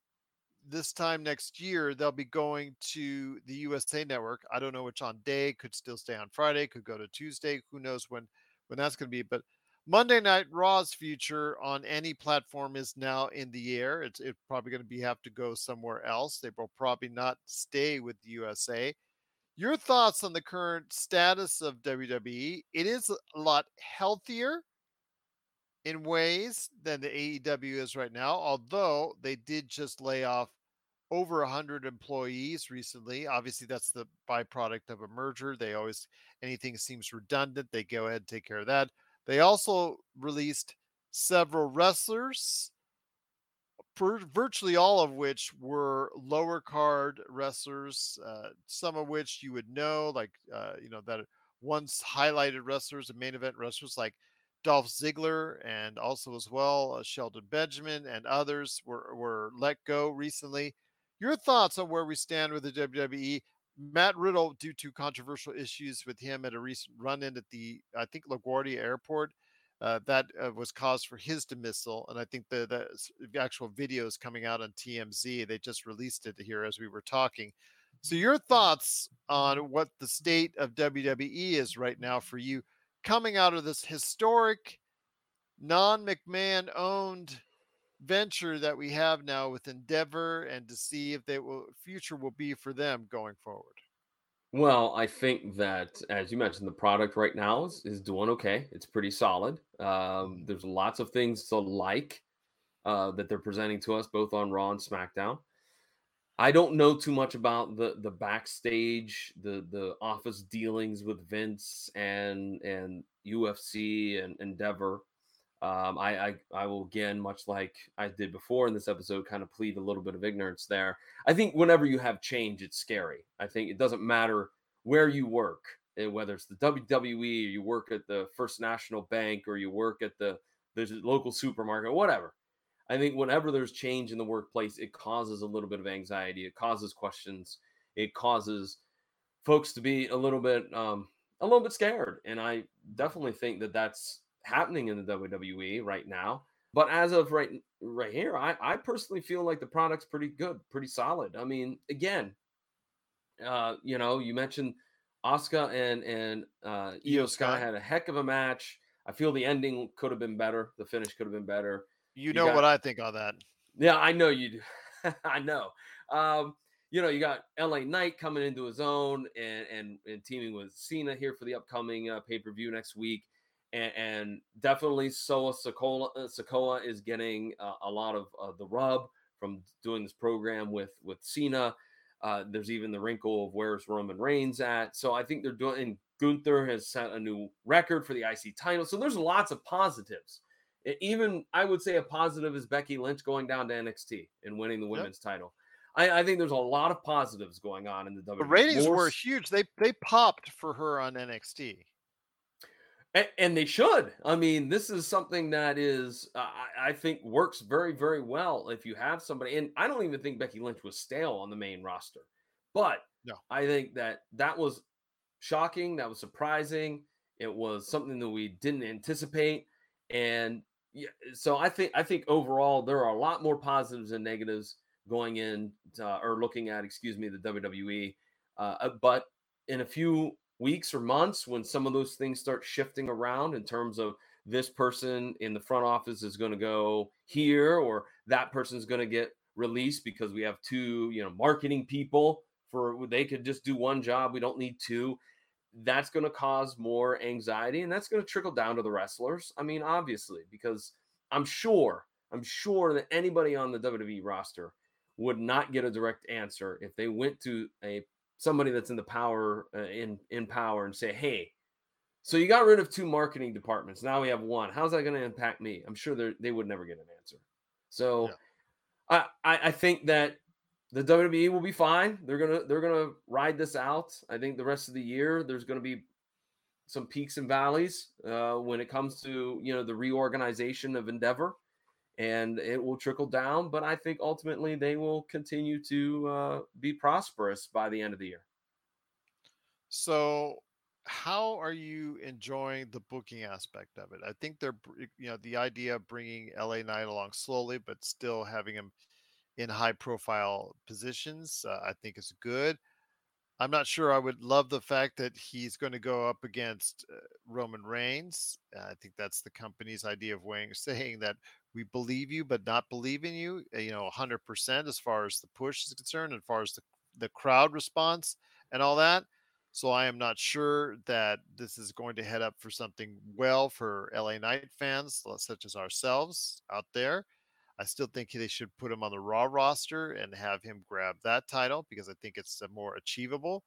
this time next year they'll be going to the USA network. I don't know which on day, could still stay on Friday, could go to Tuesday, who knows when when that's going to be, but Monday Night Raw's future on any platform is now in the air. It's, it's probably going to be have to go somewhere else. They will probably not stay with the USA. Your thoughts on the current status of WWE? It is a lot healthier in ways than the AEW is right now, although they did just lay off over 100 employees recently. Obviously, that's the byproduct of a merger. They always, anything seems redundant, they go ahead and take care of that. They also released several wrestlers, virtually all of which were lower card wrestlers, uh, some of which you would know, like, uh, you know, that once highlighted wrestlers and main event wrestlers like Dolph Ziggler and also as well uh, Shelton Benjamin and others were were let go recently. Your thoughts on where we stand with the WWE? Matt Riddle, due to controversial issues with him at a recent run-in at the I think LaGuardia Airport, uh, that uh, was cause for his dismissal. And I think the, the actual video is coming out on TMZ. They just released it here as we were talking. So your thoughts on what the state of WWE is right now for you? coming out of this historic non McMahon owned venture that we have now with Endeavor and to see if the will future will be for them going forward. Well, I think that as you mentioned, the product right now is, is doing okay. It's pretty solid. Um, mm-hmm. there's lots of things to like uh, that they're presenting to us both on Raw and SmackDown. I don't know too much about the the backstage, the the office dealings with Vince and and UFC and Endeavor. Um, I, I I will again, much like I did before in this episode, kind of plead a little bit of ignorance there. I think whenever you have change, it's scary. I think it doesn't matter where you work, eh, whether it's the WWE or you work at the First National Bank or you work at the the local supermarket, whatever. I think whenever there's change in the workplace, it causes a little bit of anxiety. It causes questions. It causes folks to be a little bit um, a little bit scared, and I definitely think that that's happening in the WWE right now. But as of right right here, I, I personally feel like the product's pretty good, pretty solid. I mean, again, uh, you know, you mentioned Asuka and and uh, Iyo Sky had a heck of a match. I feel the ending could have been better. The finish could have been better. You, you know got, what I think on that. Yeah, I know you do. I know. Um, you know, you got LA Knight coming into his own and and, and teaming with Cena here for the upcoming uh, pay per view next week and, and definitely Solo Sikoa, uh, Sikoa is getting uh, a lot of uh, the rub from doing this program with with Cena. Uh, there's even the wrinkle of where's Roman Reigns at. So I think they're doing. And Gunther has set a new record for the IC title. So there's lots of positives. Even I would say a positive is Becky Lynch going down to NXT and winning the women's yep. title. I, I, think there's a lot of positives going on in the WWE. The ratings More... were huge. They they popped for her on NXT. And, they should. I mean, this is something that is, uh, I, think, works very, very well if you have somebody. And I don't even think Becky Lynch was stale on the main roster, but no. I think that that was shocking. That was surprising. It was something that we didn't anticipate, and yeah, so I think I think overall there are a lot more positives and negatives going in uh, or looking at, excuse me, the WWE. Uh, uh, but in a few weeks or months when some of those things start shifting around in terms of this person in the front office is going to go here or that person is going to get released because we have two you know marketing people for they could just do one job we don't need two. That's going to cause more anxiety and that's going to trickle down to the wrestlers i mean obviously because i'm sure i'm sure that anybody on the wwe roster would not get a direct answer if they went to a somebody that's in the power uh, in in power and say, "Hey, so you got rid of two marketing departments. Now we have one. How's that going to impact me?" I'm sure they would never get an answer. So, yeah. I, I I think that the WWE will be fine. They're gonna they're gonna ride this out. I think the rest of the year there's gonna be some peaks and valleys uh, when it comes to you know the reorganization of Endeavor and it will trickle down. But I think ultimately they will continue to uh, be prosperous by the end of the year. So, how are you enjoying the booking aspect of it? I think they're, you know, the idea of bringing LA Knight along slowly, but still having him in high profile positions, uh, I think is good. I'm not sure I would love the fact that he's going to go up against uh, Roman Reigns. Uh, I think that's the company's idea of weighing, saying that we believe you but not believe in you uh, you know 100% as far as the push is concerned as far as the, the crowd response and all that. So i am not sure that this is going to head up for something well for la knight fans such as ourselves out there. I still think they should put him on the raw roster and have him grab that title because i think it's more achievable.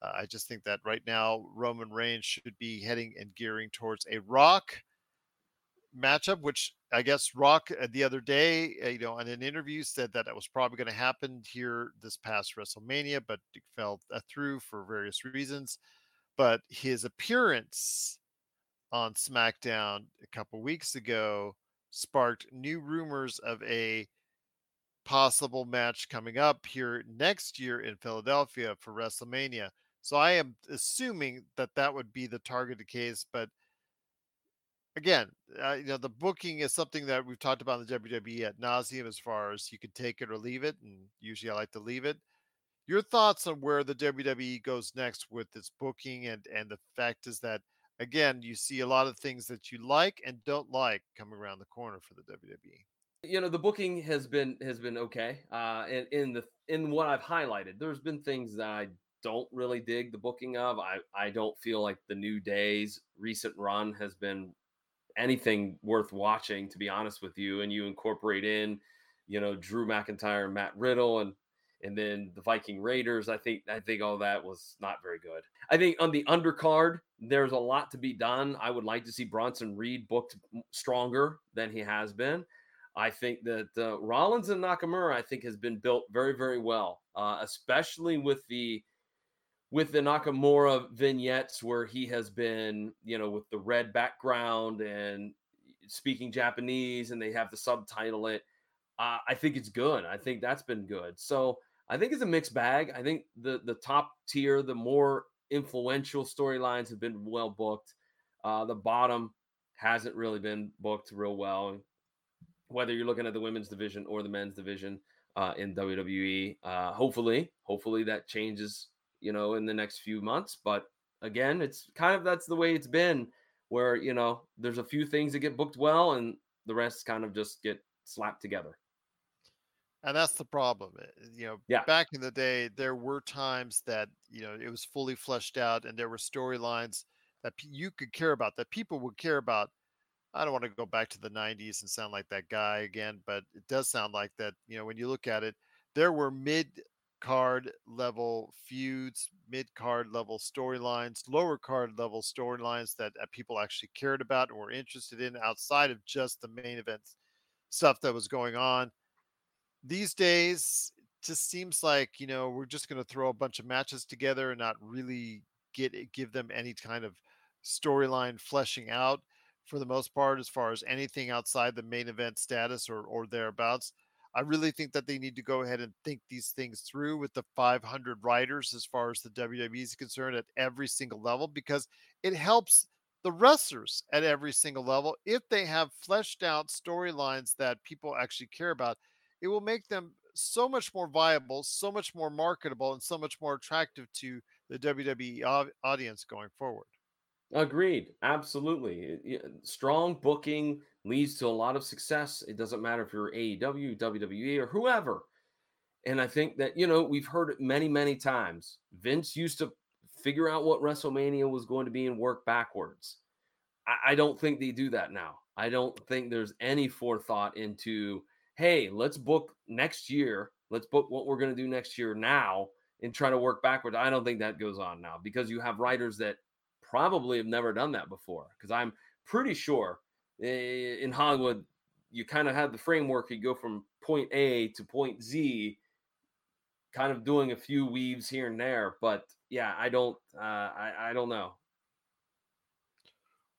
Uh, i just think that right now roman reigns should be heading and gearing towards a rock matchup, which I guess Rock uh, the other day, uh, you know, in an interview said that it was probably going to happen here this past WrestleMania, but it fell uh, through for various reasons. But his appearance on SmackDown a couple weeks ago sparked new rumors of a possible match coming up here next year in Philadelphia for WrestleMania. So I am assuming that that would be the targeted case, but again, uh, you know, the booking is something that we've talked about in the WWE at nauseum as far as you can take it or leave it. And usually I like to leave it. Your thoughts on where the WWE goes next with its booking and and the fact is that again, you see a lot of things that you like and don't like coming around the corner for the WWE. You know, the booking has been has been okay. Uh in, in the in what I've highlighted, there's been things that I don't really dig the booking of. I I don't feel like the New Day's recent run has been anything worth watching, to be honest with you. And you incorporate in, you know, Drew McIntyre, and Matt Riddle, and and then the Viking Raiders. I think I think all that was not very good. I think on the undercard, there's a lot to be done. I would like to see Bronson Reed booked stronger than he has been. I think that uh, Rollins and Nakamura, I think, has been built very, very well, uh, especially with the with the Nakamura vignettes where he has been, you know, with the red background and speaking Japanese, and they have to subtitle it. Uh, I think it's good. I think that's been good. So I think it's a mixed bag. I think the the top tier, the more influential storylines have been well booked. Uh, the bottom hasn't really been booked real well. Whether you're looking at the women's division or the men's division uh, in WWE, uh, hopefully, hopefully that changes. You know, in the next few months. But again, it's kind of that's the way it's been. Where you know there's a few things that get booked well, and the rest kind of just get slapped together. And that's the problem. eh, You know, Yeah. back in the day, there were times that, you know, it was fully fleshed out and there were storylines that you could care about, that people would care about. I don't want to go back to the 90s and sound like that guy again, but it does sound like that. You know, when you look at it, there were mid card level feuds, mid card level storylines, lower card level storylines that uh, people actually cared about and were interested in outside of just the main event stuff that was going on. These days it just seems like you know we're just going to throw a bunch of matches together and not really get give them any kind of storyline fleshing out for the most part as far as anything outside the main event status or or thereabouts i really think that they need to go ahead and think these things through with the 500 writers as far as the wwe is concerned at every single level because it helps the wrestlers at every single level if they have fleshed out storylines that people actually care about it will make them so much more viable, so much more marketable, and so much more attractive to the WWE audience going forward. Agreed. Absolutely. Strong booking leads to a lot of success. It doesn't matter if you're AEW, WWE, or whoever. And I think that, you know, we've heard it many, many times. Vince used to figure out what WrestleMania was going to be and work backwards. I, I don't think they do that now. I don't think there's any forethought into, hey, let's book next year. Let's book what we're going to do next year now and try to work backwards. I don't think that goes on now because you have writers that probably have never done that before. Because I'm pretty sure in Hollywood, you kind of have the framework. You go from point A to point Z, kind of doing a few weaves here and there. But yeah, I don't, uh, I, I don't know.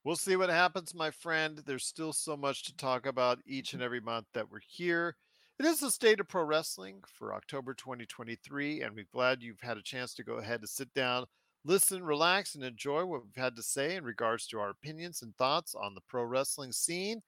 We'll see what happens, my friend. There's still so much to talk about each and every month that we're here. It is the state of pro wrestling for October 2023, and we're glad you've had a chance to go ahead and sit down, listen, relax, and enjoy what we've had to say in regards to our opinions and thoughts on the pro wrestling scene.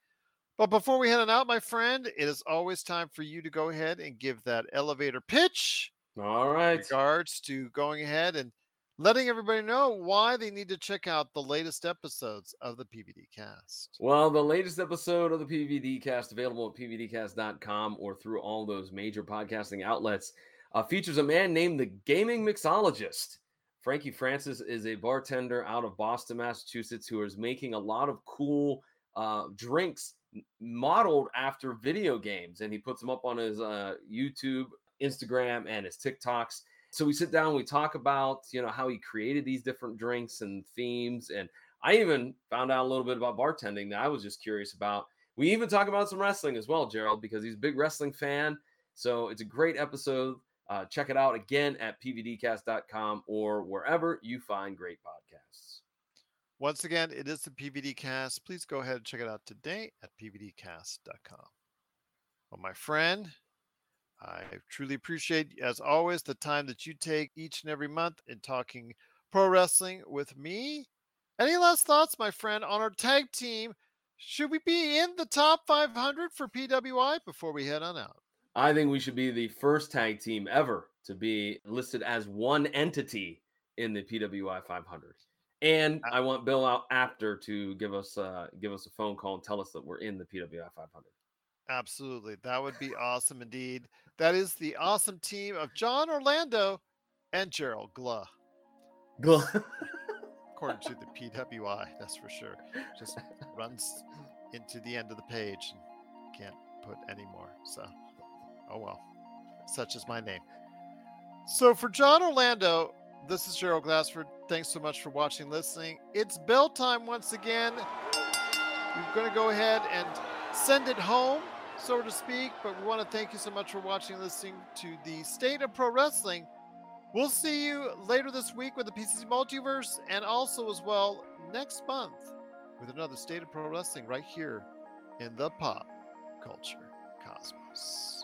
But before we head on out, my friend, it is always time for you to go ahead and give that elevator pitch All right. in regards to going ahead and letting everybody know why they need to check out the latest episodes of the PVD cast. Well, the latest episode of the PVD cast available at pvdcast.com or through all those major podcasting outlets uh, features a man named the Gaming Mixologist. Frankie Francis is a bartender out of Boston, Massachusetts, who is making a lot of cool uh, drinks modeled after video games, and he puts them up on his uh, YouTube, Instagram, and his TikToks. So we sit down, we talk about you know how he created these different drinks and themes, and I even found out a little bit about bartending that I was just curious about. We even talk about some wrestling as well, Gerald, because he's a big wrestling fan. So it's a great episode. Uh, check it out again at pvdcast.com or wherever you find great podcasts. Once again, it is the PVD cast. Please go ahead and check it out today at pvdcast.com. Well, my friend, I truly appreciate, as always, the time that you take each and every month in talking pro wrestling with me. Any last thoughts, my friend, on our tag team? Should we be in the top 500 for PWI before we head on out? I think we should be the first tag team ever to be listed as one entity in the PWI 500. And I want Bill Apter to give us uh, give us a phone call and tell us that we're in the PWI 500. Absolutely. That would be awesome indeed. That is the awesome team of John Orlando and Gerald Gluh. Gluh, according to the PWI, that's for sure. Just runs into the end of the page and can't put any more. So, oh well. Such is my name. So for John Orlando, this is Gerald Glassford. Thanks so much for watching, listening. It's bell time once again. We're going to go ahead and send it home, so to speak. But we want to thank you so much for watching, and listening to the State of Pro Wrestling. We'll see you later this week with the PCC Multiverse, and also as well next month with another State of Pro Wrestling right here in the Pop Culture Cosmos.